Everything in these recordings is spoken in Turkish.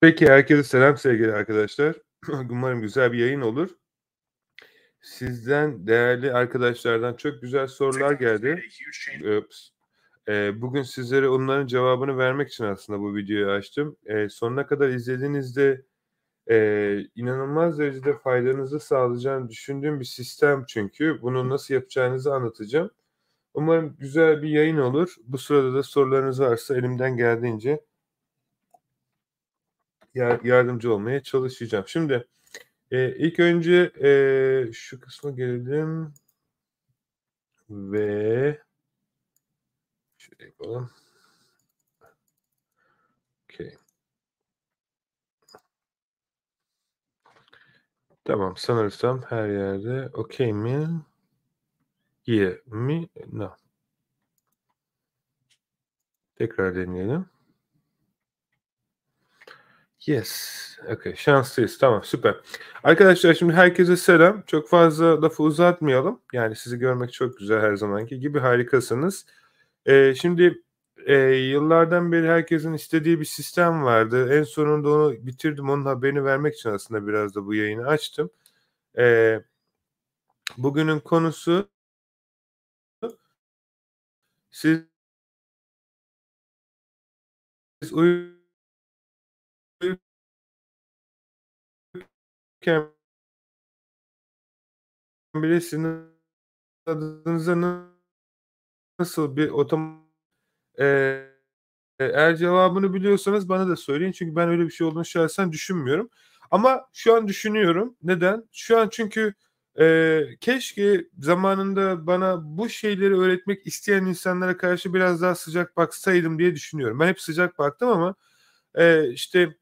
Peki, herkese selam sevgili arkadaşlar. Umarım güzel bir yayın olur. Sizden, değerli arkadaşlardan çok güzel sorular geldi. Ups. Eee, bugün sizlere onların cevabını vermek için aslında bu videoyu açtım. Eee, sonuna kadar izlediğinizde, eee, inanılmaz derecede faydanızı sağlayacağını düşündüğüm bir sistem çünkü. Bunu nasıl yapacağınızı anlatacağım. Umarım güzel bir yayın olur. Bu sırada da sorularınız varsa elimden geldiğince yar yardımcı olmaya çalışacağım. Şimdi, eee, ilk önce, eee, şu kısma gelelim ve şöyle yapalım. Okay. Tamam, sanırsam her yerde okay mi? Yeah mi? No. Tekrar deneyelim. Yes. Okay, şanslıyız. Tamam, süper. Arkadaşlar şimdi herkese selam. Çok fazla lafı uzatmayalım. Yani sizi görmek çok güzel her zamanki gibi. Harikasınız. Eee, şimdi, eee, yıllardan beri herkesin istediği bir sistem vardı. En sonunda onu bitirdim. Onun haberini vermek için aslında biraz da bu yayını açtım. Eee, bugünün konusu siz uyurken bile sizin adınıza nasıl bir otom eee, eğer cevabını biliyorsanız bana da söyleyin. Çünkü ben öyle bir şey olduğunu şahsen düşünmüyorum. Ama şu an düşünüyorum. Neden? Şu an çünkü, eee, keşke zamanında bana bu şeyleri öğretmek isteyen insanlara karşı biraz daha sıcak baksaydım diye düşünüyorum. Ben hep sıcak baktım ama, eee, işte,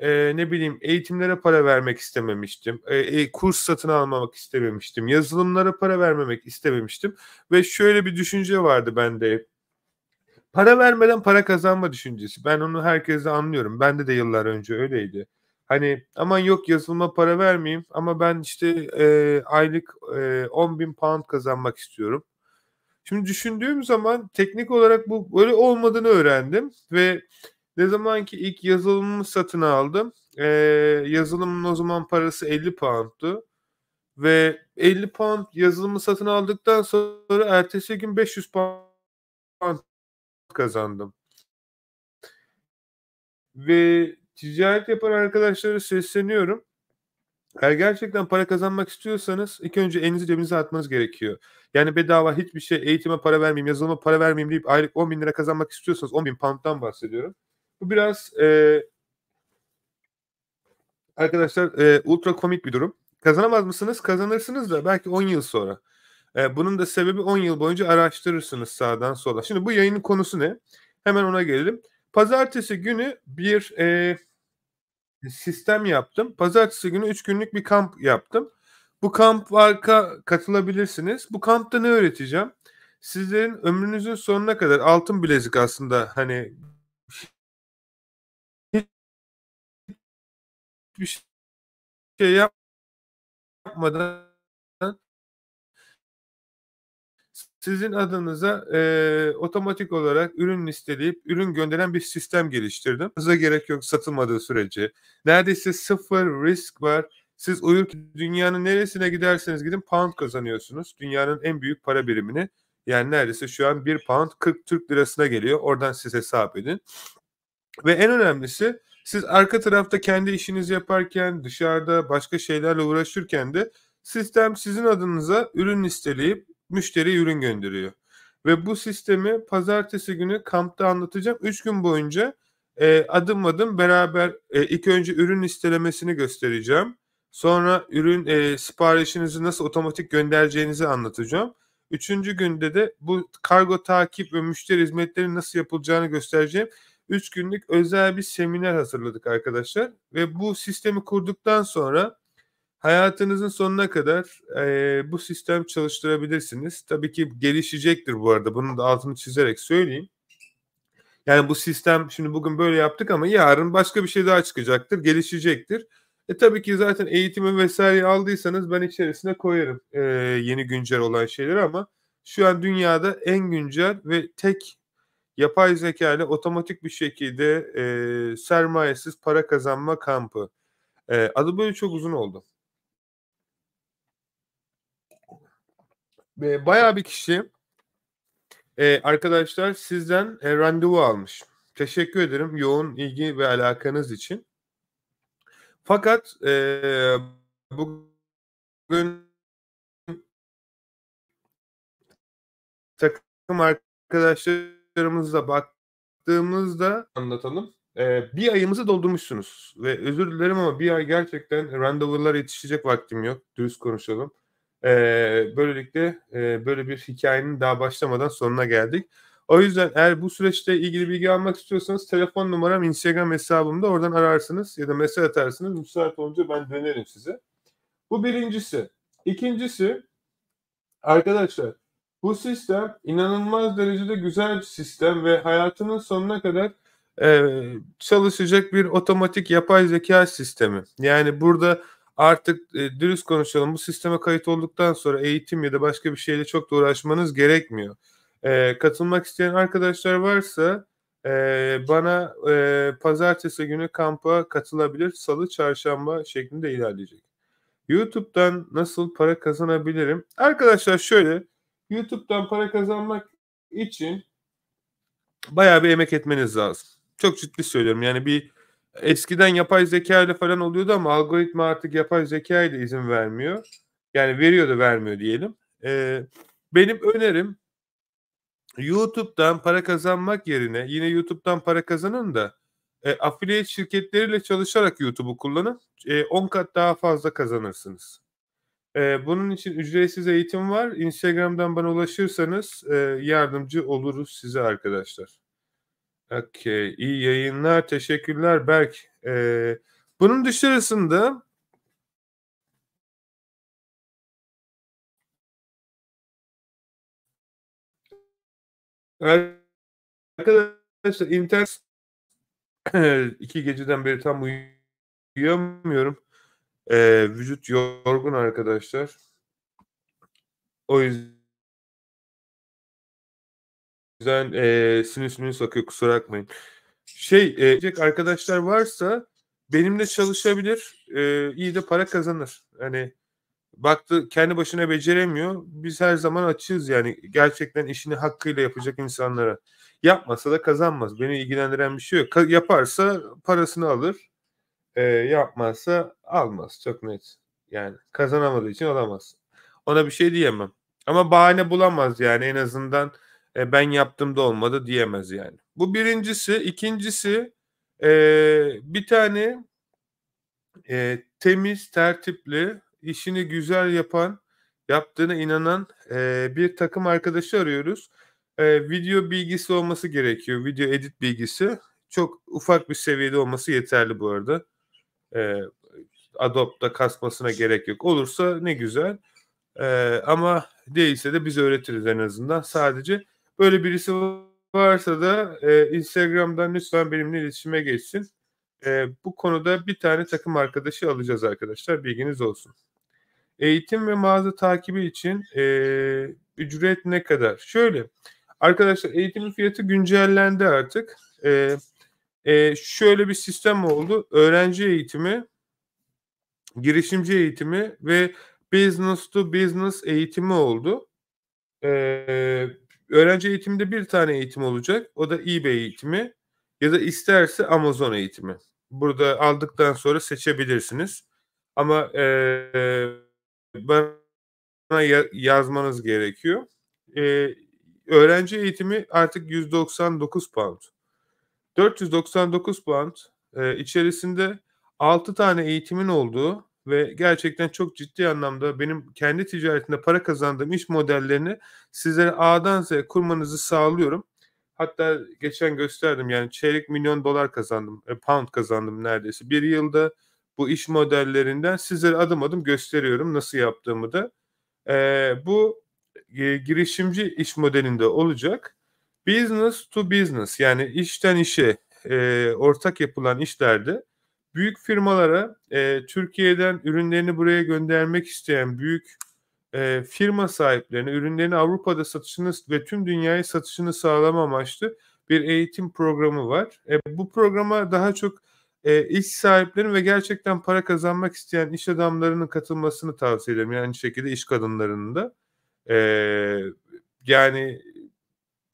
eee, ne bileyim, eğitimlere para vermek istememiştim. Eee, eee, kurs satın almamak istememiştim. Yazılımlara para vermemek istememiştim ve şöyle bir düşünce vardı bende. Para vermeden para kazanma düşüncesi. Ben onu herkeste anlıyorum. Bende de yıllar önce öyleydi. Hani, aman yok yazılıma para vermeyeyim ama ben, işte, eee, aylık, eee, £10.000 kazanmak istiyorum. Şimdi düşündüğüm zaman teknik olarak bu böyle olmadığını öğrendim ve ne zaman ki ilk yazılımımı satın aldım, eee, yazılımın o zaman parası £50'du ve £50 yazılımı satın aldıktan sonra ertesi gün £500 kazandım. Ve ticaret yapan arkadaşlara sesleniyorum. Eğer gerçekten para kazanmak istiyorsanız ilk önce elinizi cebinize atmanız gerekiyor. Yani bedava hiçbir şey, eğitime para vermeyeyim, yazılıma para vermeyeyim deyip aylık £10.000 kazanmak istiyorsanız £10.000'dan bahsediyorum. Bu biraz, eee arkadaşlar, eee, ultra komik bir durum. Kazanamaz mısınız? Kazanırsınız da belki 10 yıl sonra. Eee, bunun da sebebi 10 yıl boyunca araştırırsınız sağdan sola. Şimdi bu yayının konusu ne? Hemen ona gelelim. Pazartesi günü bir, eee, sistem yaptım. Pazartesi günü 3 günlük bir kamp yaptım. Bu kampa ka katılabilirsiniz. Bu kampta ne öğreteceğim? Sizlerin ömrünüzün sonuna kadar altın bilezik aslında, hani hiçbir şey yapmadan sizin adınıza, eee, otomatik olarak ürün listeleyip ürün gönderen bir sistem geliştirdim. gerek yok satılmadığı sürece. Neredeyse sıfır risk var. Siz uyurken dünyanın neresine giderseniz gidin pound kazanıyorsunuz. Dünyanın en büyük para birimini. Yani neredeyse şu an 1 pound 40 Türk lirasına geliyor. Oradan siz hesap edin. Ve en önemlisi siz arka tarafta kendi işinizi yaparken, dışarıda başka şeylerle uğraşırken de sistem sizin adınıza ürün listeleyip müşteriye ürün gönderiyor. Ve bu sistemi pazartesi günü kampta anlatacağım. 3 gün boyunca, eee, adım adım beraber, eee, ilk önce ürün listelemesini göstereceğim. Sonra ürün, eee, siparişinizi nasıl otomatik göndereceğinizi anlatacağım. 3'üncü günde de bu kargo takip ve müşteri hizmetleri nasıl yapılacağını göstereceğim. 3 günlük özel bir seminer hazırladık arkadaşlar ve bu sistemi kurduktan sonra hayatınızın sonuna kadar, eee, bu sistem çalıştırabilirsiniz. Tabii ki gelişecektir bu arada. Bunun da altını çizerek söyleyeyim. Yani bu sistem şimdi bugün böyle yaptık ama yarın başka bir şey daha çıkacaktır, gelişecektir. E, tabii ki zaten eğitimi vs. aldıysanız ben içerisine koyarım, eee, yeni güncel olan şeyleri ama şu an dünyada en güncel ve tek yapay zeka ile otomatik bir şekilde e, sermayesiz para kazanma kampı. E, adı böyle çok uzun oldu. Ve bayağı bir kişi e, arkadaşlar sizden e, randevu almış. Teşekkür ederim yoğun ilgi ve alakanız için. Fakat e, bugün takım arkadaşlarımızla baktığımızda anlatalım. Ee, bir ayımızı doldurmuşsunuz ve özür dilerim ama bir ay gerçekten randevular yetişecek vaktim yok. Dürüst konuşalım. Ee, böylelikle e, böyle bir hikayenin daha başlamadan sonuna geldik. O yüzden eğer bu süreçte ilgili bilgi almak istiyorsanız telefon numaram Instagram hesabımda oradan ararsınız ya da mesaj atarsınız. Müsait olunca ben dönerim size. Bu birincisi. İkincisi arkadaşlar bu sistem inanılmaz derecede güzel bir sistem ve hayatının sonuna kadar e, çalışacak bir otomatik yapay zeka sistemi. Yani burada artık e, dürüst konuşalım bu sisteme kayıt olduktan sonra eğitim ya da başka bir şeyle çok da uğraşmanız gerekmiyor. E, katılmak isteyen arkadaşlar varsa e, bana e, pazartesi günü kampa katılabilir. Salı, çarşamba şeklinde ilerleyecek. YouTube'dan nasıl para kazanabilirim? Arkadaşlar şöyle YouTube'dan para kazanmak için bayağı bir emek etmeniz lazım. Çok ciddi söylüyorum. Yani bir eskiden yapay zeka ile falan oluyordu ama algoritma artık yapay zeka ile izin vermiyor. Yani veriyor da vermiyor diyelim. Ee, benim önerim YouTube'dan para kazanmak yerine yine YouTube'dan para kazanın da e, affiliate şirketleriyle çalışarak YouTube'u kullanın. E, 10 kat daha fazla kazanırsınız. E, bunun için ücretsiz eğitim var. Instagram'dan bana ulaşırsanız e, yardımcı oluruz size arkadaşlar. Okey. İyi yayınlar. Teşekkürler Berk. E, bunun dışarısında Arkadaşlar internet iki geceden beri tam uyuyamıyorum. Ee, vücut yorgun arkadaşlar. O yüzden e, sinüs minüs akıyor kusura bakmayın. Şey e, arkadaşlar varsa benimle çalışabilir. E, iyi de para kazanır. Hani baktı kendi başına beceremiyor. Biz her zaman açığız yani gerçekten işini hakkıyla yapacak insanlara. Yapmasa da kazanmaz. Beni ilgilendiren bir şey yok. Ka- yaparsa parasını alır. E, yapmazsa almaz. Çok net. Yani kazanamadığı için alamaz. Ona bir şey diyemem. Ama bahane bulamaz yani en azından e, ben yaptım da olmadı diyemez yani. Bu birincisi. ikincisi e, bir tane e, temiz, tertipli, işini güzel yapan, yaptığına inanan e, bir takım arkadaşı arıyoruz. E, video bilgisi olması gerekiyor. Video edit bilgisi. Çok ufak bir seviyede olması yeterli bu arada. E, Adobe'da kasmasına gerek yok. Olursa ne güzel. E, ama değilse de biz öğretiriz en azından. Sadece böyle birisi varsa da e, Instagram'dan lütfen benimle iletişime geçsin. E, bu konuda bir tane takım arkadaşı alacağız arkadaşlar. Bilginiz olsun. Eğitim ve mağaza takibi için e, ücret ne kadar? Şöyle arkadaşlar eğitimin fiyatı güncellendi artık. E, e, şöyle bir sistem oldu. Öğrenci eğitimi, girişimci eğitimi ve business to business eğitimi oldu. E, öğrenci eğitiminde bir tane eğitim olacak. O da eBay eğitimi ya da isterse Amazon eğitimi. Burada aldıktan sonra seçebilirsiniz. Ama e, bana yazmanız gerekiyor. E, öğrenci eğitimi artık 199 pound. 499 pound e, içerisinde 6 tane eğitimin olduğu ve gerçekten çok ciddi anlamda benim kendi ticaretimde para kazandığım iş modellerini sizlere A'dan Z'ye kurmanızı sağlıyorum. Hatta geçen gösterdim yani çeyrek milyon dolar kazandım, e, pound kazandım neredeyse. Bir yılda bu iş modellerinden sizlere adım adım gösteriyorum nasıl yaptığımı da. E, bu e, girişimci iş modelinde olacak. Business to business yani işten işe e, ortak yapılan işlerde büyük firmalara e, Türkiye'den ürünlerini buraya göndermek isteyen büyük e, firma sahiplerine ürünlerini Avrupa'da satışını ve tüm dünyaya satışını sağlama amaçlı bir eğitim programı var. E, bu programa daha çok e, iş sahiplerinin ve gerçekten para kazanmak isteyen iş adamlarının katılmasını tavsiye ederim. Yani aynı şekilde iş kadınlarının da. E, yani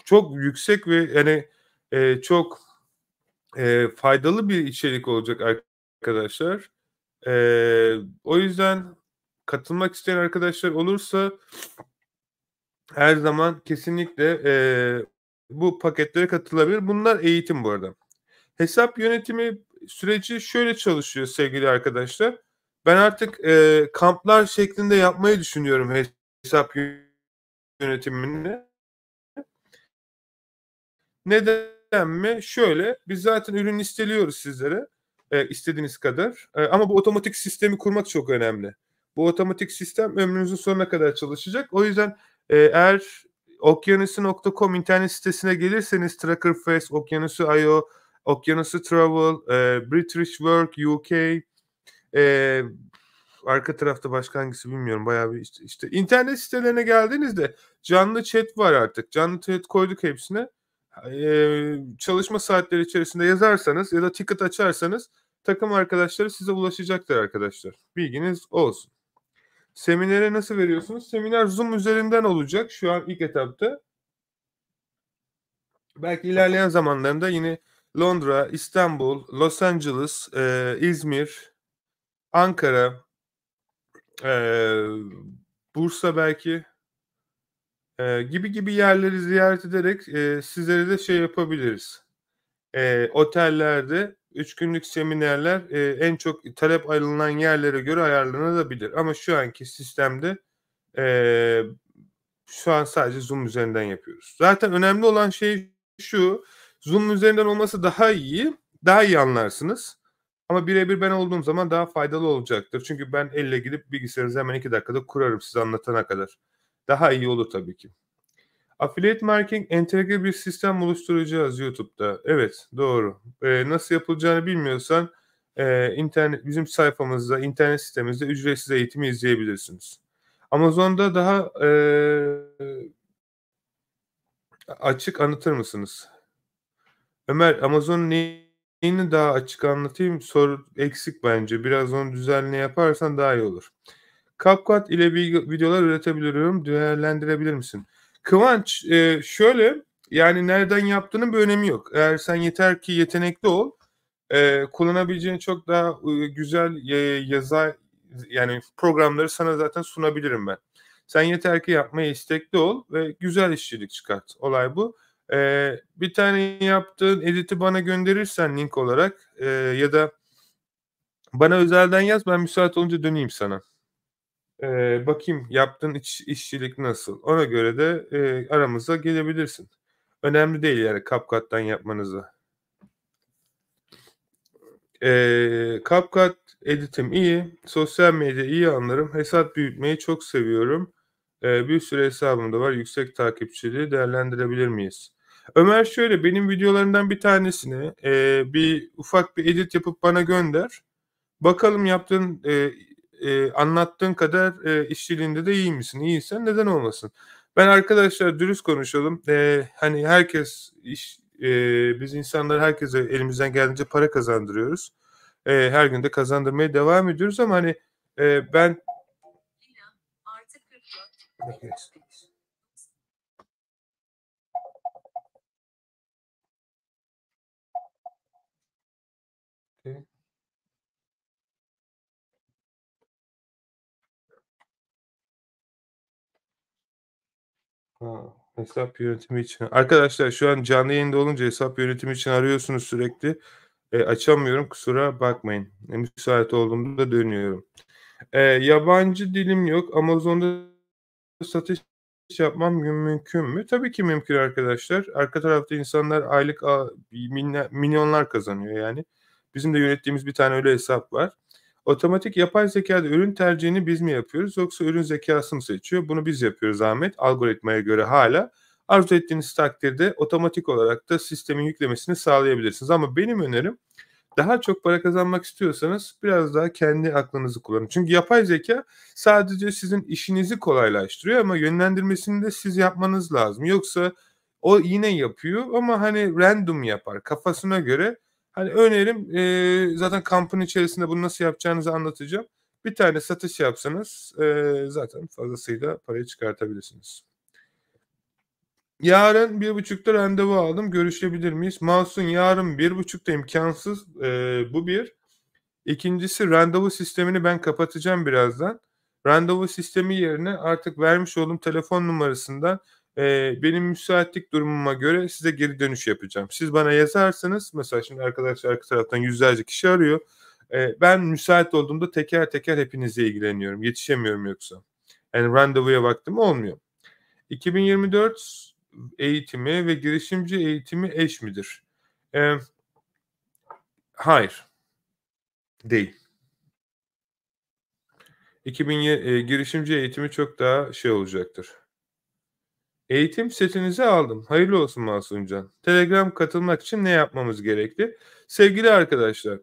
çok yüksek ve yani e, çok e, faydalı bir içerik olacak arkadaşlar. E, o yüzden katılmak isteyen arkadaşlar olursa her zaman kesinlikle e, bu paketlere katılabilir. Bunlar eğitim bu arada. Hesap yönetimi süreci şöyle çalışıyor sevgili arkadaşlar. Ben artık e, kamplar şeklinde yapmayı düşünüyorum hesap yönetimini. Neden mi? Şöyle, biz zaten ürün listeliyoruz sizlere e, istediğiniz kadar. E, ama bu otomatik sistemi kurmak çok önemli. Bu otomatik sistem ömrünüzün sonuna kadar çalışacak. O yüzden e, eğer okyanusu.com internet sitesine gelirseniz Trackerface, Okyanusu.io, Okyanusu Travel, e, British Work, UK, e, arka tarafta başka hangisi bilmiyorum. Bayağı bir işte, işte internet sitelerine geldiğinizde canlı chat var artık. Canlı chat koyduk hepsine. Çalışma saatleri içerisinde yazarsanız ya da ticket açarsanız takım arkadaşları size ulaşacaktır arkadaşlar. Bilginiz olsun. Seminere nasıl veriyorsunuz? Seminer Zoom üzerinden olacak şu an ilk etapta. Belki ilerleyen zamanlarında yine Londra, İstanbul, Los Angeles, e, İzmir, Ankara, e, Bursa belki e, gibi gibi yerleri ziyaret ederek e, sizlere de şey yapabiliriz. E, otellerde üç günlük seminerler e, en çok talep ayrılan yerlere göre ayarlanabilir. Ama şu anki sistemde e, şu an sadece Zoom üzerinden yapıyoruz. Zaten önemli olan şey şu, Zoom üzerinden olması daha iyi, daha iyi anlarsınız. Ama birebir ben olduğum zaman daha faydalı olacaktır. Çünkü ben elle gidip bilgisayarınızı hemen iki dakikada kurarım size anlatana kadar. Daha iyi olur tabii ki. Affiliate marketing entegre bir sistem oluşturacağız YouTube'da. Evet doğru. Ee, nasıl yapılacağını bilmiyorsan e, internet bizim sayfamızda, internet sitemizde ücretsiz eğitimi izleyebilirsiniz. Amazon'da daha e, açık anlatır mısınız? Ömer Amazon neyini daha açık anlatayım? Soru eksik bence. Biraz onu düzenli yaparsan daha iyi olur. CapCut ile videolar üretebiliyorum. Değerlendirebilir misin? Kıvanç e, şöyle yani nereden yaptığının bir önemi yok. Eğer sen yeter ki yetenekli ol e, kullanabileceğin çok daha e, güzel e, yazar yani programları sana zaten sunabilirim ben. Sen yeter ki yapmaya istekli ol ve güzel işçilik çıkart. Olay bu. E, bir tane yaptığın editi bana gönderirsen link olarak e, ya da bana özelden yaz ben müsait olunca döneyim sana. Eee, bakayım yaptığın iç işçilik nasıl? Ona göre de, eee, aramıza gelebilirsin. Önemli değil yani CapCut'tan yapmanıza. Eee, CapCut editim iyi, sosyal medya iyi anlarım, hesap büyütmeyi çok seviyorum. Eee, bir sürü hesabım da var, yüksek takipçiliği değerlendirebilir miyiz? Ömer şöyle, benim videolarımdan bir tanesini, eee, bir ufak bir edit yapıp bana gönder. Bakalım yaptığın, eee e, anlattığın kadar e, işçiliğinde de iyi misin? İyiysen neden olmasın? Ben arkadaşlar dürüst konuşalım. E, hani herkes iş, e, biz insanlar herkese elimizden geldiğince para kazandırıyoruz. E, her günde kazandırmaya devam ediyoruz ama hani e, ben Okay. Hesap yönetimi için. Arkadaşlar şu an canlı yayında olunca hesap yönetimi için arıyorsunuz sürekli. E, açamıyorum kusura bakmayın. E, müsait olduğumda dönüyorum. E, yabancı dilim yok. Amazon'da satış yapmam mümkün mü? Tabii ki mümkün arkadaşlar. Arka tarafta insanlar aylık milyonlar kazanıyor yani. Bizim de yönettiğimiz bir tane öyle hesap var. Otomatik yapay zekada ürün tercihini biz mi yapıyoruz yoksa ürün zekası mı seçiyor? Bunu biz yapıyoruz Ahmet. Algoritmaya göre hala. Arzu ettiğiniz takdirde otomatik olarak da sistemin yüklemesini sağlayabilirsiniz. Ama benim önerim daha çok para kazanmak istiyorsanız biraz daha kendi aklınızı kullanın. Çünkü yapay zeka sadece sizin işinizi kolaylaştırıyor ama yönlendirmesini de siz yapmanız lazım. Yoksa O yine yapıyor ama hani random yapar kafasına göre. Hani önerim e, zaten kampın içerisinde bunu nasıl yapacağınızı anlatacağım. Bir tane satış yapsanız e, zaten fazlasıyla parayı çıkartabilirsiniz. Yarın bir buçukta randevu aldım. Görüşebilir miyiz? Masum yarın bir buçukta imkansız. E, bu bir. İkincisi randevu sistemini ben kapatacağım birazdan. Randevu sistemi yerine artık vermiş olduğum telefon numarasından e, benim müsaitlik durumuma göre size geri dönüş yapacağım. Siz bana yazarsanız mesela şimdi arkadaşlar arka taraftan yüzlerce kişi arıyor. E, ben müsait olduğumda teker teker hepinizle ilgileniyorum. Yetişemiyorum yoksa. Yani randevuya vaktim olmuyor. 2024 eğitimi ve girişimci eğitimi eş midir? E, hayır. Değil. 2000 e, girişimci eğitimi çok daha şey olacaktır. Eğitim setinizi aldım. Hayırlı olsun Masumcan. Telegram katılmak için ne yapmamız gerekli? Sevgili arkadaşlar,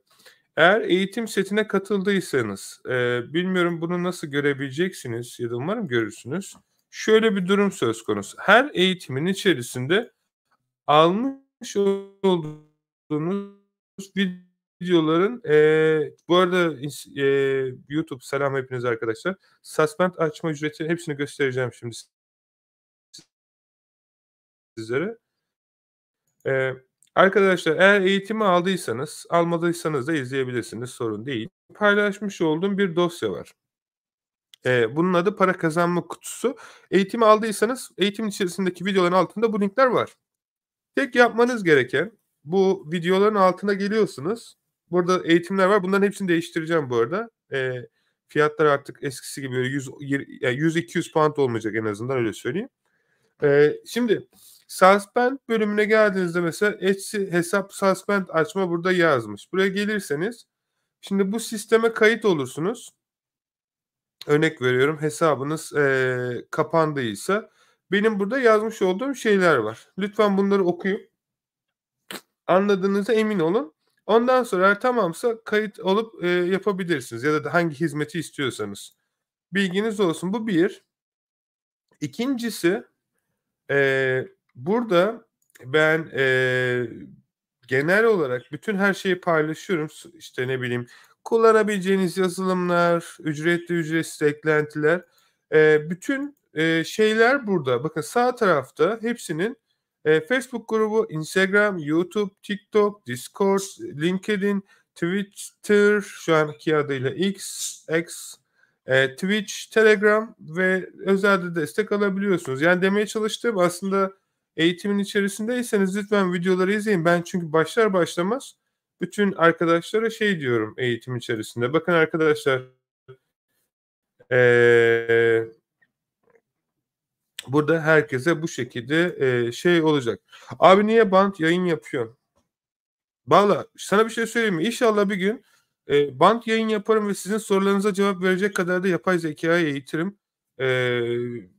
eğer eğitim setine katıldıysanız, e, bilmiyorum bunu nasıl görebileceksiniz ya da umarım görürsünüz. Şöyle bir durum söz konusu. Her eğitimin içerisinde almış olduğunuz videoların e, bu arada e, YouTube selam hepiniz arkadaşlar. Suspend açma ücreti hepsini göstereceğim şimdi sizlere. Ee, arkadaşlar eğer eğitimi aldıysanız, almadıysanız da izleyebilirsiniz. Sorun değil. Paylaşmış olduğum bir dosya var. Ee, bunun adı para kazanma kutusu. Eğitimi aldıysanız eğitim içerisindeki videoların altında bu linkler var. Tek yapmanız gereken bu videoların altına geliyorsunuz. Burada eğitimler var. Bunların hepsini değiştireceğim bu arada. Ee, fiyatlar artık eskisi gibi 100 100-200 pound olmayacak en azından öyle söyleyeyim. Ee, şimdi Suspend bölümüne geldiğinizde mesela Etsy hesap suspend açma burada yazmış. Buraya gelirseniz şimdi bu sisteme kayıt olursunuz. Örnek veriyorum hesabınız e, kapandıysa benim burada yazmış olduğum şeyler var. Lütfen bunları okuyup anladığınıza emin olun. Ondan sonra tamamsa kayıt olup e, yapabilirsiniz ya da hangi hizmeti istiyorsanız. Bilginiz olsun. Bu bir. İkincisi e, Burada ben e, genel olarak bütün her şeyi paylaşıyorum. İşte ne bileyim kullanabileceğiniz yazılımlar, ücretli ücretsiz eklentiler. E, bütün e, şeyler burada. Bakın sağ tarafta hepsinin e, Facebook grubu, Instagram, YouTube, TikTok, Discord, LinkedIn, Twitter, şu anki adıyla X, X, e, Twitch, Telegram ve özelde destek alabiliyorsunuz. Yani demeye çalıştığım aslında eğitimin içerisindeyseniz lütfen videoları izleyin. Ben çünkü başlar başlamaz bütün arkadaşlara şey diyorum eğitim içerisinde. Bakın arkadaşlar ee, burada herkese bu şekilde e, şey olacak. Abi niye bant yayın yapıyorsun? Valla sana bir şey söyleyeyim mi? İnşallah bir gün e, bant yayın yaparım ve sizin sorularınıza cevap verecek kadar da yapay zekayı eğitirim. Eee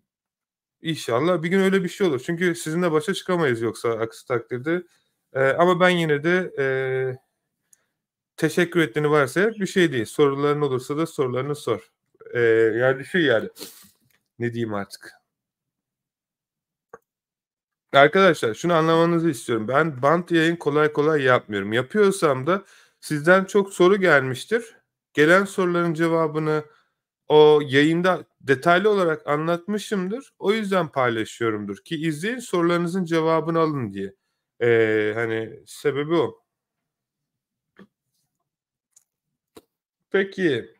İnşallah bir gün öyle bir şey olur. Çünkü sizinle başa çıkamayız yoksa aksi takdirde. Ee, ama ben yine de e, teşekkür ettiğini varsa bir şey değil. Soruların olursa da sorularını sor. Ee, yani şey yani ne diyeyim artık. Arkadaşlar şunu anlamanızı istiyorum. Ben bant yayın kolay kolay yapmıyorum. Yapıyorsam da sizden çok soru gelmiştir. Gelen soruların cevabını o yayında detaylı olarak anlatmışımdır. O yüzden paylaşıyorumdur ki izleyin sorularınızın cevabını alın diye. Ee, hani sebebi o. Peki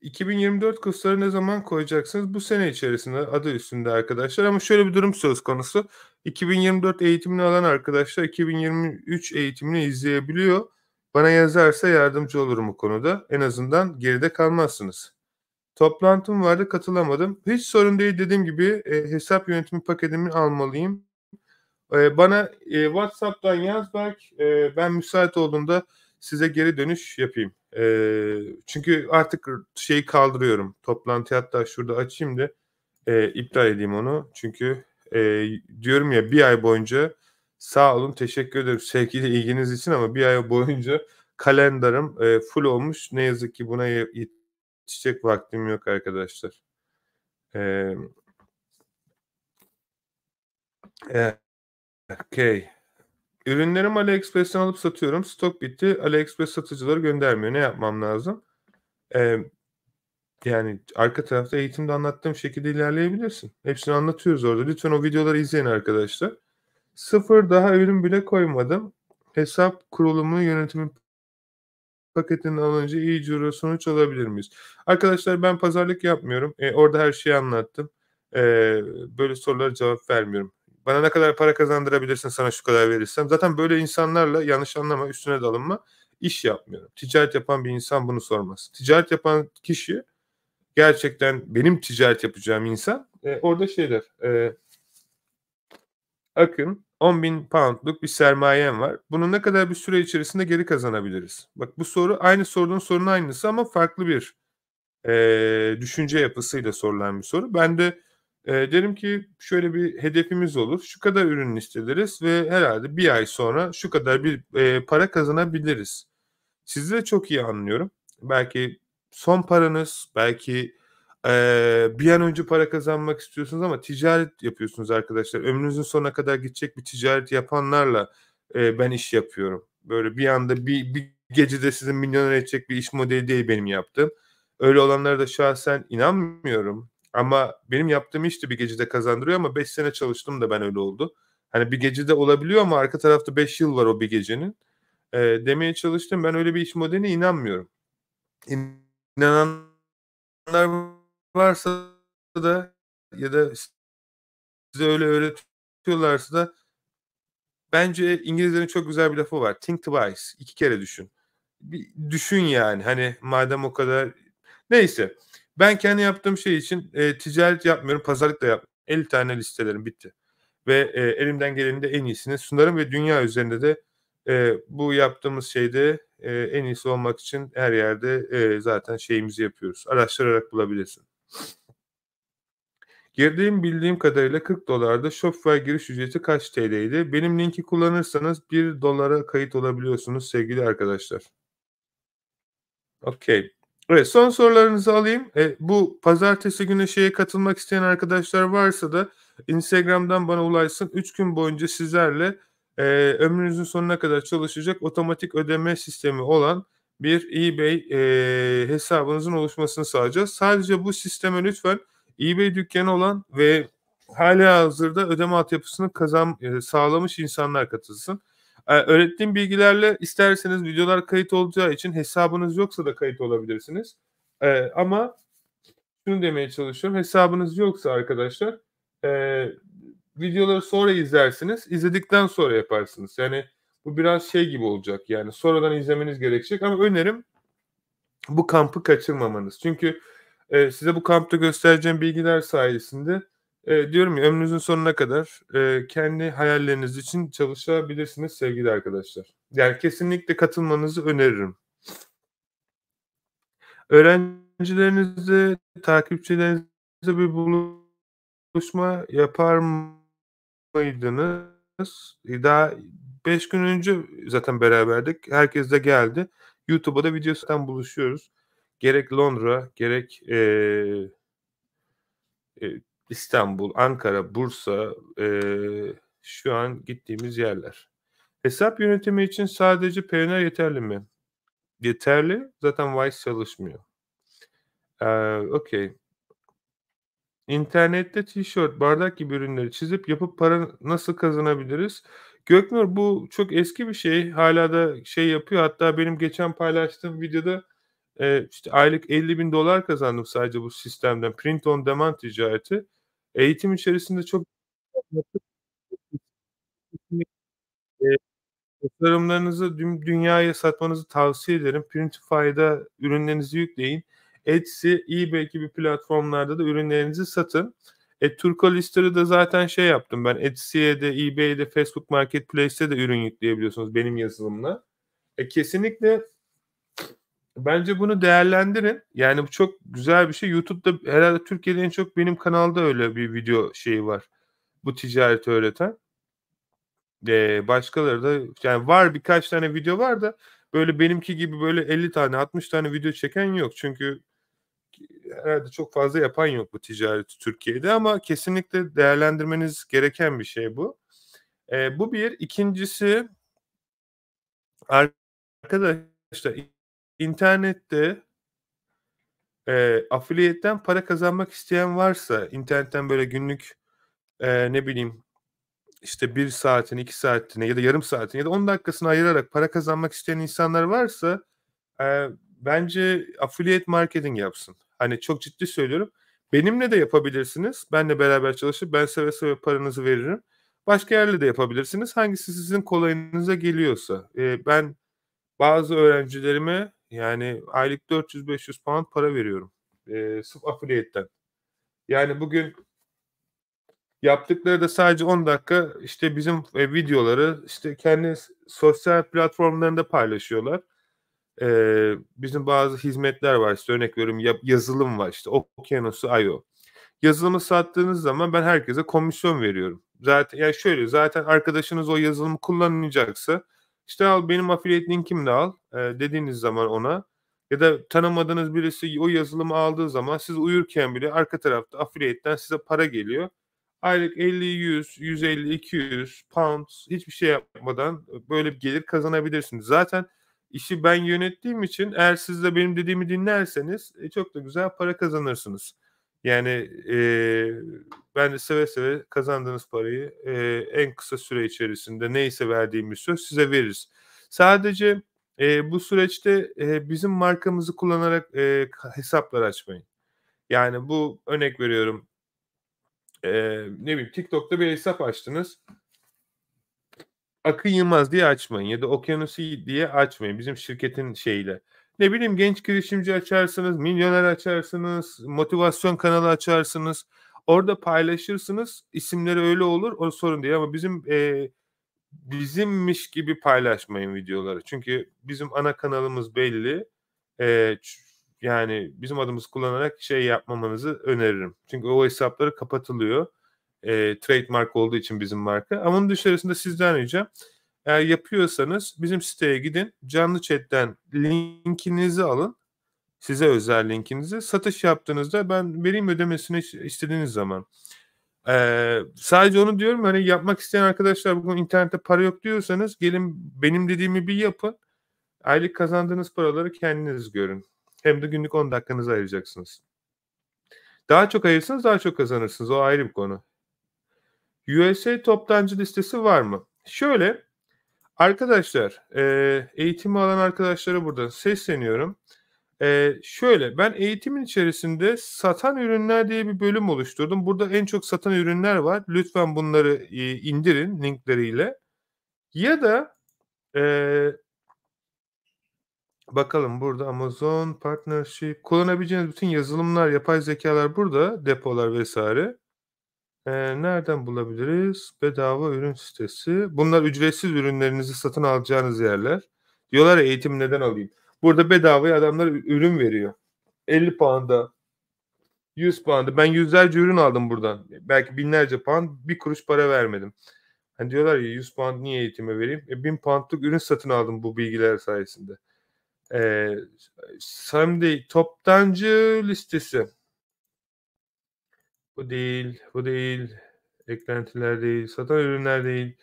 2024 kursları ne zaman koyacaksınız? Bu sene içerisinde adı üstünde arkadaşlar. Ama şöyle bir durum söz konusu. 2024 eğitimini alan arkadaşlar 2023 eğitimini izleyebiliyor. Bana yazarsa yardımcı olurum bu konuda. En azından geride kalmazsınız. Toplantım vardı katılamadım. Hiç sorun değil dediğim gibi e, hesap yönetimi paketimi almalıyım. E, bana e, WhatsApp'tan yaz Berk. E, ben müsait olduğunda size geri dönüş yapayım. E, çünkü artık şeyi kaldırıyorum. Toplantı hatta şurada açayım da e, iptal edeyim onu. Çünkü e, diyorum ya bir ay boyunca Sağ olun, teşekkür ederim sevgili ilginiz için ama bir ay boyunca kalendarım e, full olmuş. Ne yazık ki buna yetişecek vaktim yok arkadaşlar. E, Eee, okay. Ürünlerimi AliExpress'ten alıp satıyorum. Stok bitti. AliExpress satıcıları göndermiyor. Ne yapmam lazım? Emm, yani arka tarafta eğitimde anlattığım şekilde ilerleyebilirsin. Hepsini anlatıyoruz orada. Lütfen o videoları izleyin arkadaşlar. Sıfır daha ürün bile koymadım. Hesap kurulumu yönetimi paketini alınca iyi ciro sonuç alabilir miyiz? Arkadaşlar ben pazarlık yapmıyorum. Eee, orada her şeyi anlattım. Eee, böyle sorulara cevap vermiyorum. Bana ne kadar para kazandırabilirsin sana şu kadar verirsem. Zaten böyle insanlarla yanlış anlama, üstüne de alınma, iş yapmıyorum. Ticaret yapan bir insan bunu sormaz. Ticaret yapan kişi gerçekten benim ticaret yapacağım insan, eee, orada şey der, eee "Akın, £10.000'luk bir sermayem var. Bunu ne kadar bir süre içerisinde geri kazanabiliriz?" Bak bu soru aynı sorduğun sorunun aynısı ama farklı bir, eee, düşünce yapısıyla sorulan bir soru. Ben de, eee, derim ki şöyle bir hedefimiz olur. Şu kadar ürün listeleriz ve herhâlde 1 ay sonra şu kadar bir, eee, para kazanabiliriz. Sizi de çok iyi anlıyorum. Belki son paranız, belki, bir an önce para kazanmak istiyorsunuz ama ticaret yapıyorsunuz arkadaşlar. Ömrünüzün sonuna kadar gidecek bir ticaret yapanlarla, ben iş yapıyorum. Böyle bir anda bir bir gecede sizi milyoner edecek bir iş modeli değil benim yaptığım. Öyle olanlara da şahsen inanmıyorum ama benim yaptığım iş de bir gecede kazandırıyor ama 5 sene çalıştım da ben öyle oldu. Hani bir gecede olabiliyor ama arka tarafta 5 yıl var o bir gecenin. Eee, demeye çalıştığım ben öyle bir iş modeline inanmıyorum. İnananlar varsa da ya da size öyle öğretiyorlarsa da bence İngilizlerin çok güzel bir lafı var. Think twice. 2 kere düşün. Bir düşün yani. Hani madem o kadar Neyse. Ben kendi yaptığım şey için, eee, ticaret yapmıyorum, pazarlık da yapmıyorum. 50 tane listelerim bitti ve, eee, elimden gelenin de en iyisini sunarım ve dünya üzerinde de, eee, bu yaptığımız şeyde, eee, en iyisi olmak için her yerde, eee, zaten şeyimizi yapıyoruz. Araştırarak bulabilirsin. Girdiğim bildiğim kadarıyla $40'da Shopify giriş ücreti kaç TL'ydi? Benim linki kullanırsanız $1'a kayıt olabiliyorsunuz sevgili arkadaşlar. Okay. Evet, son sorularınızı alayım. Eee, bu pazartesi günü şeye katılmak isteyen arkadaşlar varsa da Instagram'dan bana ulaşsın. 3 gün boyunca sizlerle, eee, ömrünüzün sonuna kadar çalışacak otomatik ödeme sistemi olan bir eBay, eee, hesabınızın oluşmasını sağlayacağız. Sadece bu sisteme lütfen eBay dükkânı olan ve hâlihazırda ödeme altyapısını kazan eee, sağlamış insanlar katılsın. Eee, öğrettiğim bilgilerle isterseniz videolar kayıt olacağı için hesabınız yoksa da kayıt olabilirsiniz. Eee, ama şunu demeye çalışıyorum, hesabınız yoksa arkadaşlar, eee, videoları sonra izlersiniz, izledikten sonra yaparsınız. Yani bu biraz şey gibi olacak, yani sonradan izlemeniz gerekecek ama önerim bu kampı kaçırmamanız. Çünkü, eee, size bu kampta göstereceğim bilgiler sayesinde, eee, diyorum ya ömrünüzün sonuna kadar, eee, kendi hayalleriniz için çalışabilirsiniz sevgili arkadaşlar. Yani kesinlikle katılmanızı öneririm. Öğrencilerinizle, takipçilerinizle bir buluşma yapar mıydınız? Daha 5 gün önce zaten beraberdik. Herkes de geldi. YouTube'a da video buluşuyoruz. Gerek Londra gerek, eee eee, İstanbul, Ankara, Bursa, eee, şu an gittiğimiz yerler. Hesap yönetimi için sadece Payoneer yeterli mi? Yeterli. Zaten Wise çalışmıyor. Eee, okay. İnternette tişört, bardak gibi ürünleri çizip yapıp para nasıl kazanabiliriz? Göknur bu çok eski bir şey. Hâlâ da şey yapıyor. Hatta benim geçen paylaştığım videoda, eee, işte aylık $50.000 kazandım sadece bu sistemden. Print on demand ticareti. Eğitim içerisinde çok Eee, tasarımlarınızı dünyaya satmanızı tavsiye ederim. Printify'da ürünlerinizi yükleyin. Etsy, eBay gibi platformlarda da ürünlerinizi satın. E, Turkolister'ı da zaten şey yaptım ben, Etsy'ye de, eBay'de, Facebook Marketplace'te de ürün yükleyebiliyorsunuz benim yazılımla. E, kesinlikle bence bunu değerlendirin. Yani bu çok güzel bir şey. YouTube'da herhâlde Türkiye'de en çok benim kanalda öyle bir video şeyi var, bu ticareti öğreten. Eee, başkaları da yani var birkaç tane video var da böyle benimki gibi böyle 50 tane 60 tane video çeken yok. Çünkü herhalde çok fazla yapan yok bu ticareti Türkiye'de ama kesinlikle değerlendirmeniz gereken bir şey bu. E, bu bir. İkincisi arkadaşlar internette e, affiliate'ten para kazanmak isteyen varsa internetten böyle günlük e, ne bileyim işte bir saatini, iki saatini ya da yarım saatini ya da 10 dakikasını ayırarak para kazanmak isteyen insanlar varsa e, bence affiliate marketing yapsın. Hani çok ciddi söylüyorum. Benimle de yapabilirsiniz. Benle beraber çalışıp ben seve seve paranızı veririm. Başka yerle de yapabilirsiniz. Hangisi sizin kolayınıza geliyorsa. E, ben bazı öğrencilerime yani aylık 400-500 pound para veriyorum. E, sırf affiliate'ten. Yani bugün yaptıkları da sadece 10 dakika işte bizim e, videoları işte kendi sosyal platformlarında paylaşıyorlar. Ee, bizim bazı hizmetler var işte örnek veriyorum yazılım var işte Okyanusu.io. Yazılımı sattığınız zaman ben herkese komisyon veriyorum. Zaten yani şöyle zaten arkadaşınız o yazılımı kullanacaksa işte al benim affiliate linkimi de al e, dediğiniz zaman ona ya da tanımadığınız birisi o yazılımı aldığı zaman siz uyurken bile arka tarafta affiliate'den size para geliyor. Aylık 50, 100, 150, 200 pound hiçbir şey yapmadan böyle bir gelir kazanabilirsiniz. Zaten işi ben yönettiğim için eğer siz de benim dediğimi dinlerseniz e, çok da güzel para kazanırsınız. Yani e, ben de seve seve kazandığınız parayı e, en kısa süre içerisinde neyse verdiğimiz söz size veririz. Sadece e, bu süreçte e, bizim markamızı kullanarak e, hesaplar açmayın. Yani bu örnek veriyorum e, ne bileyim TikTok'ta bir hesap açtınız. Akın Yılmaz diye açmayın ya da Okyanusi diye açmayın bizim şirketin şeyiyle. Ne bileyim genç girişimci açarsınız, milyoner açarsınız, motivasyon kanalı açarsınız. Orada paylaşırsınız. İsimleri öyle olur. O sorun değil ama bizim e, bizimmiş gibi paylaşmayın videoları. Çünkü bizim ana kanalımız belli. E, yani bizim adımız kullanarak şey yapmamanızı öneririm. Çünkü o hesapları kapatılıyor. E, trademark olduğu için bizim marka. Ama onun dışarısında sizden ricam eğer yapıyorsanız bizim siteye gidin. Canlı chatten linkinizi alın. Size özel linkinizi. Satış yaptığınızda ben vereyim ödemesini istediğiniz zaman. Ee, sadece onu diyorum hani yapmak isteyen arkadaşlar bugün internette para yok diyorsanız gelin benim dediğimi bir yapın. Aylık kazandığınız paraları kendiniz görün. Hem de günlük 10 dakikanızı ayıracaksınız. Daha çok ayırırsanız daha çok kazanırsınız. O ayrı bir konu. USA toptancı listesi var mı? Şöyle arkadaşlar e, eğitimi alan arkadaşlara burada sesleniyorum. E, şöyle ben eğitimin içerisinde satan ürünler diye bir bölüm oluşturdum. Burada en çok satan ürünler var. Lütfen bunları e, indirin linkleriyle. Ya da e, Bakalım burada Amazon Partnership kullanabileceğiniz bütün yazılımlar, yapay zekalar burada, depolar vesaire. Ee, nereden bulabiliriz? Bedava ürün sitesi. Bunlar ücretsiz ürünlerinizi satın alacağınız yerler. Diyorlar ya eğitim neden alayım? Burada bedavaya adamlar ürün veriyor. 50 pound'a 100 pound'a. Ben yüzlerce ürün aldım buradan. Belki binlerce pound bir kuruş para vermedim. Hani diyorlar ya 100 pound niye eğitime vereyim? E, 1000 poundluk ürün satın aldım bu bilgiler sayesinde. Ee, Sunday toptancı listesi. Bu değil, bu değil. Eklentiler değil, satan ürünler değil.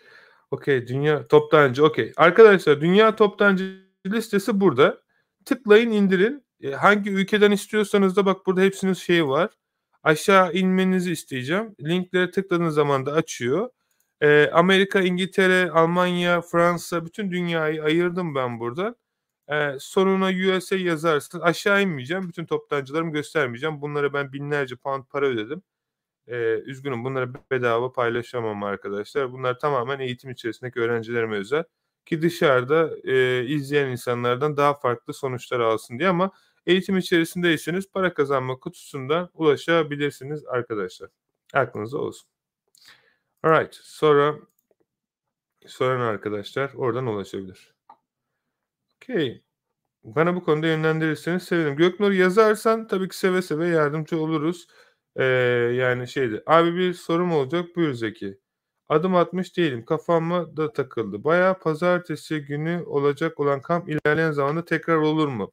Okey, dünya toptancı. Okey. Arkadaşlar dünya toptancı listesi burada. Tıklayın, indirin. E, hangi ülkeden istiyorsanız da bak burada hepsinin şeyi var. Aşağı inmenizi isteyeceğim. Linklere tıkladığınız zaman da açıyor. E, Amerika, İngiltere, Almanya, Fransa bütün dünyayı ayırdım ben burada. Ee, sonuna USA yazarsın. Aşağı inmeyeceğim. Bütün toptancılarımı göstermeyeceğim. Bunlara ben binlerce pound para ödedim. Ee, üzgünüm bunları bedava paylaşamam arkadaşlar. Bunlar tamamen eğitim içerisindeki öğrencilerime özel. Ki dışarıda e, izleyen insanlardan daha farklı sonuçlar alsın diye ama eğitim içerisindeyseniz para kazanma kutusundan ulaşabilirsiniz arkadaşlar. Aklınızda olsun. Alright. Sonra soran arkadaşlar oradan ulaşabilir. Okey. Bana bu konuda yönlendirirseniz sevinirim. Göknur yazarsan tabii ki seve seve yardımcı oluruz. Ee, yani şeydi. Abi bir sorum olacak. Buyur Zeki. Adım atmış değilim. Kafama da takıldı. Bayağı pazartesi günü olacak olan kamp ilerleyen zamanda tekrar olur mu?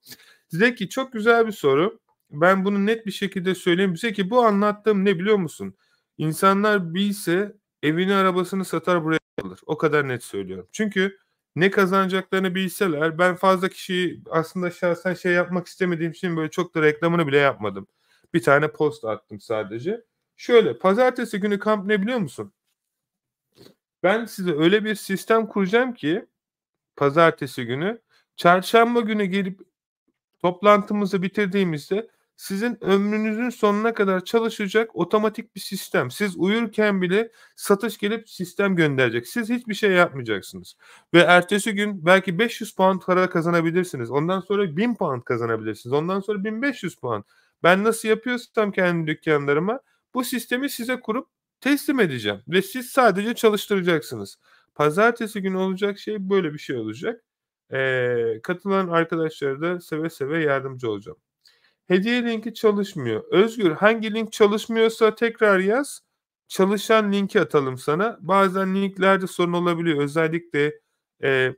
Zeki çok güzel bir soru. ben bunu net bir şekilde söyleyeyim size ki bu anlattığım ne biliyor musun? İnsanlar bilse evini arabasını satar buraya alır. O kadar net söylüyorum. Çünkü ne kazanacaklarını bilseler ben fazla kişiyi aslında şahsen şey yapmak istemediğim için böyle çok da reklamını bile yapmadım. Bir tane post attım sadece. Şöyle pazartesi günü kamp ne biliyor musun? Ben size öyle bir sistem kuracağım ki pazartesi günü çarşamba günü gelip toplantımızı bitirdiğimizde sizin ömrünüzün sonuna kadar çalışacak otomatik bir sistem. Siz uyurken bile satış gelip sistem gönderecek. Siz hiçbir şey yapmayacaksınız. Ve ertesi gün belki 500 pound para kazanabilirsiniz. Ondan sonra 1000 pound kazanabilirsiniz. Ondan sonra 1500 pound. Ben nasıl yapıyorsam kendi dükkanlarıma bu sistemi size kurup teslim edeceğim. Ve siz sadece çalıştıracaksınız. Pazartesi günü olacak şey böyle bir şey olacak. Ee, katılan arkadaşlara da seve seve yardımcı olacağım. Hediye linki çalışmıyor. Özgür hangi link çalışmıyorsa tekrar yaz. Çalışan linki atalım sana. Bazen linklerde sorun olabiliyor. Özellikle e,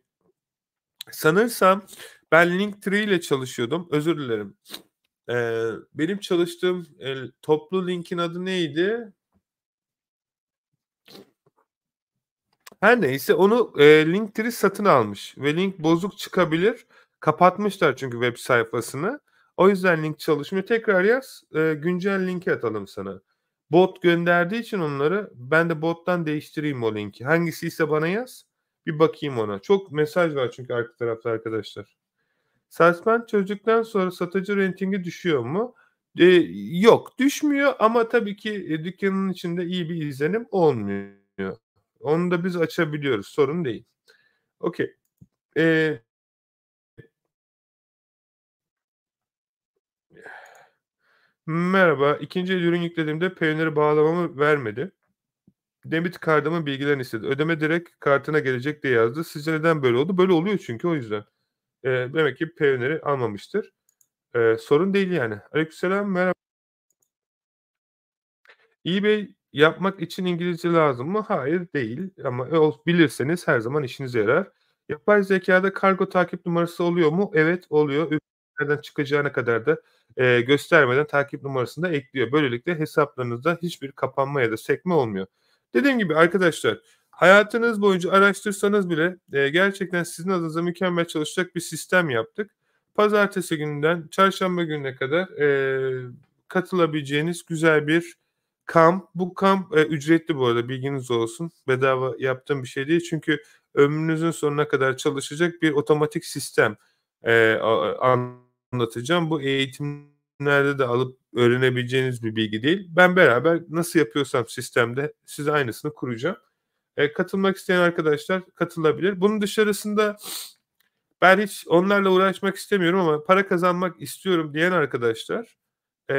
sanırsam ben Linktree ile çalışıyordum. Özür dilerim. E, benim çalıştığım e, toplu linkin adı neydi? Her neyse onu e, Linktree satın almış ve link bozuk çıkabilir. Kapatmışlar çünkü web sayfasını. O yüzden link çalışmıyor. Tekrar yaz. E, güncel linki atalım sana. Bot gönderdiği için onları ben de bottan değiştireyim o linki. Hangisi ise bana yaz. Bir bakayım ona. Çok mesaj var çünkü arka tarafta arkadaşlar. Suspend çözdükten sonra satıcı rentingi düşüyor mu? E, yok düşmüyor ama tabii ki e, dükkanın içinde iyi bir izlenim olmuyor. Onu da biz açabiliyoruz. Sorun değil. Okey. Ee, Merhaba. İkinci el ürün yüklediğimde Payoneer'e bağlamamı vermedi. Debit kartımın bilgilerini istedi. Ödeme direkt kartına gelecek diye yazdı. Sizce neden böyle oldu? Böyle oluyor çünkü o yüzden. Ee, demek ki Payoneer'i almamıştır. Ee, sorun değil yani. Aleykümselam. Merhaba. eBay yapmak için İngilizce lazım mı? Hayır değil. Ama bilirseniz her zaman işinize yarar. Yapay zekada kargo takip numarası oluyor mu? Evet oluyor. Nereden çıkacağına kadar da e, göstermeden takip numarasını da ekliyor. Böylelikle hesaplarınızda hiçbir kapanma ya da sekme olmuyor. Dediğim gibi arkadaşlar hayatınız boyunca araştırsanız bile e, gerçekten sizin adınıza mükemmel çalışacak bir sistem yaptık. Pazartesi gününden çarşamba gününe kadar e, katılabileceğiniz güzel bir kamp. Bu kamp e, ücretli bu arada bilginiz olsun. Bedava yaptığım bir şey değil. Çünkü ömrünüzün sonuna kadar çalışacak bir otomatik sistem e, anlatacağım. Bu eğitimlerde de alıp öğrenebileceğiniz bir bilgi değil. Ben beraber nasıl yapıyorsam sistemde size aynısını kuracağım. E, katılmak isteyen arkadaşlar katılabilir. Bunun dışarısında ben hiç onlarla uğraşmak istemiyorum ama para kazanmak istiyorum diyen arkadaşlar e,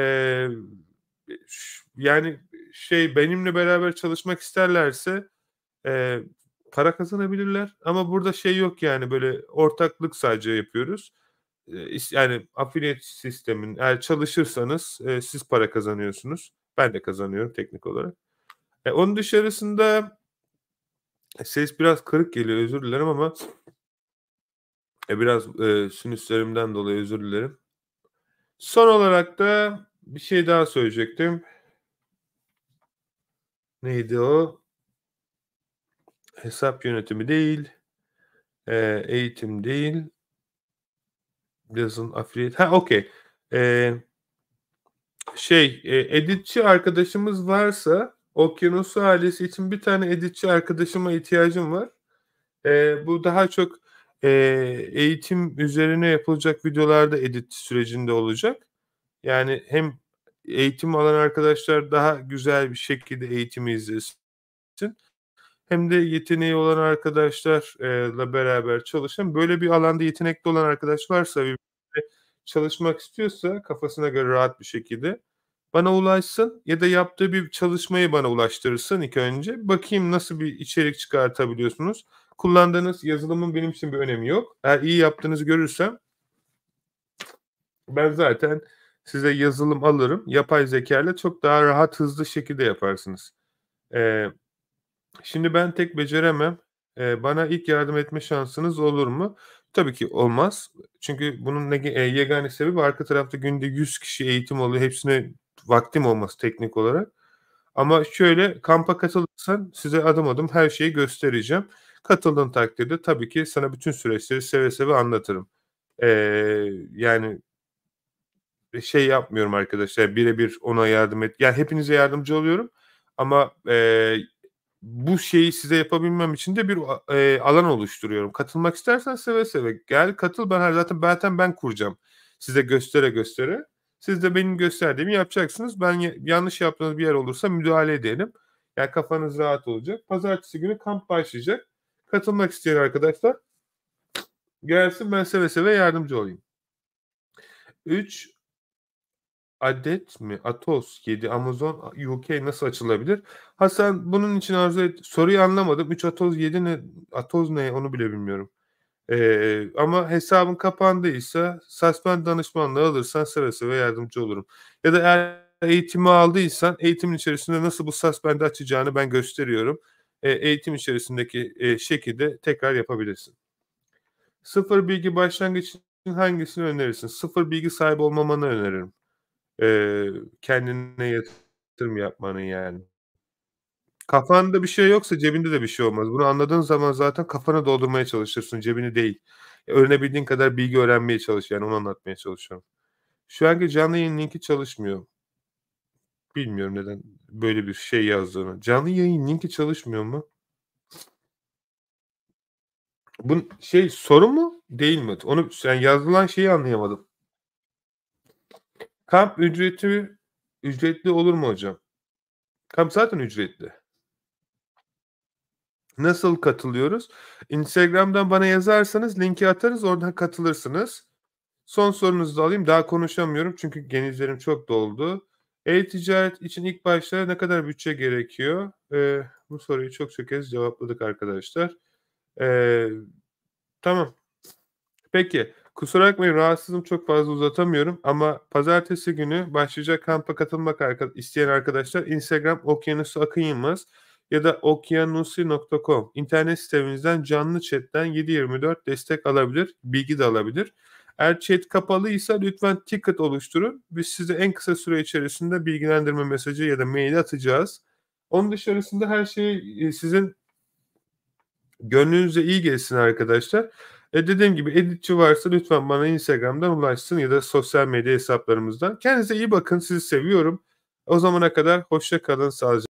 yani şey benimle beraber çalışmak isterlerse e, para kazanabilirler ama burada şey yok yani böyle ortaklık sadece yapıyoruz yani affiliate sistemin eğer çalışırsanız e, siz para kazanıyorsunuz. Ben de kazanıyorum teknik olarak. E, onun dışarısında e, ses biraz kırık geliyor özür dilerim ama e, biraz e, sinüslerimden dolayı özür dilerim. Son olarak da bir şey daha söyleyecektim. Neydi o? Hesap yönetimi değil. E, eğitim değil. Yazın affiliate. Ha okey. Ee, şey e, editçi arkadaşımız varsa Okyanusu ailesi için bir tane editçi arkadaşıma ihtiyacım var. Ee, bu daha çok e, eğitim üzerine yapılacak videolarda edit sürecinde olacak. Yani hem eğitim alan arkadaşlar daha güzel bir şekilde eğitimi izlesin. Hem de yeteneği olan arkadaşlarla beraber çalışın. Böyle bir alanda yetenekli olan arkadaş varsa çalışmak istiyorsa kafasına göre rahat bir şekilde bana ulaşsın ya da yaptığı bir çalışmayı bana ulaştırırsın ilk önce. Bakayım nasıl bir içerik çıkartabiliyorsunuz. Kullandığınız yazılımın benim için bir önemi yok. Eğer iyi yaptığınızı görürsem ben zaten size yazılım alırım. Yapay zeka ile çok daha rahat hızlı şekilde yaparsınız. Ee, şimdi ben tek beceremem. Ee, bana ilk yardım etme şansınız olur mu? Tabii ki olmaz. Çünkü bunun yegâne sebebi arka tarafta günde 100 kişi eğitim alıyor. Hepsine vaktim olması teknik olarak. Ama şöyle, kampa katılırsan size adım adım her şeyi göstereceğim. Katıldığın takdirde tabii ki sana bütün süreçleri seve seve anlatırım. Eee, yani eee, şey yapmıyorum arkadaşlar, bire bir ona yardım et Yani hepinize yardımcı oluyorum ama, eee, bu şeyi size yapabilmem için de bir eee, alan oluşturuyorum. Katılmak istersen seve seve gel, katıl. Ben her zaten zaten ben kuracağım size göstere göstere. Siz de benim gösterdiğimi yapacaksınız. Ben ya yanlış yaptığınız bir yer olursa müdahale ederim. Yani kafanız rahat olacak. Pazartesi günü kamp başlayacak. Katılmak isteyen arkadaşlar gelsin, ben seve seve yardımcı olayım. 3 adet mi? Atos 7 Amazon UK nasıl açılabilir? Ha, sen bunun için arzu et soruyu anlamadım. 3 Atoz 7 ne? Atoz ne? Onu bile bilmiyorum. Eee, ama hesabın kapandıysa suspend danışmanlığı alırsan seve seve yardımcı olurum. Ya da eğer eğitimi aldıysan eğitimin içerisinde nasıl bu suspend'i açacağını ben gösteriyorum. Eee, eğitim içerisindeki, eee, şekilde tekrar yapabilirsin. Sıfır bilgi başlangıç için hangisini önerirsin? Sıfır bilgi sahibi olmamanı öneririm. Eee, kendine yatırım yapmanı yani. Kafanda bir şey yoksa cebinde de bir şey olmaz. Bunu anladığın zaman zaten kafanı doldurmaya çalışırsın, cebini değil. Öğrenebildiğin kadar bilgi öğrenmeye çalış, yani onu anlatmaya çalışıyorum. Şu anki canlı yayın linki çalışmıyor. Bilmiyorum neden böyle bir şey yazdığını. Canlı yayın linki çalışmıyor mu? Bun şey soru mu, değil mi? Onu yani yazılan şeyi anlayamadım. Kamp ücreti ücretli olur mu hocam? Kamp zaten ücretli. Nasıl katılıyoruz? Instagram'dan bana yazarsanız linki atarız, oradan katılırsınız. Son sorunuzu da alayım. Daha konuşamıyorum çünkü genizlerim çok doldu. E-ticaret için ilk başta ne kadar bütçe gerekiyor? Eee, bu soruyu çokça kez cevapladık arkadaşlar. Eee, tamam. Peki, kusura bakmayın rahatsızım, çok fazla uzatamıyorum ama pazartesi günü başlayacak kampa katılmak isteyen arkadaşlar Instagram Okyanusu Akın ya da okyanusi.com internet sitemizden canlı chat'ten 7/24 destek alabilir, bilgi de alabilir. Eğer chat kapalıysa lütfen ticket oluşturun. Biz size en kısa süre içerisinde bilgilendirme mesajı ya da mail atacağız. Onun dışarısında her şey, eee, sizin gönlünüze iyi gelsin arkadaşlar. E, dediğim gibi editçi varsa lütfen bana Instagram'dan ulaşsın ya da sosyal medya hesaplarımızdan. Kendinize iyi bakın, sizi seviyorum. O zamana kadar hoşça kalın, sağlıcakla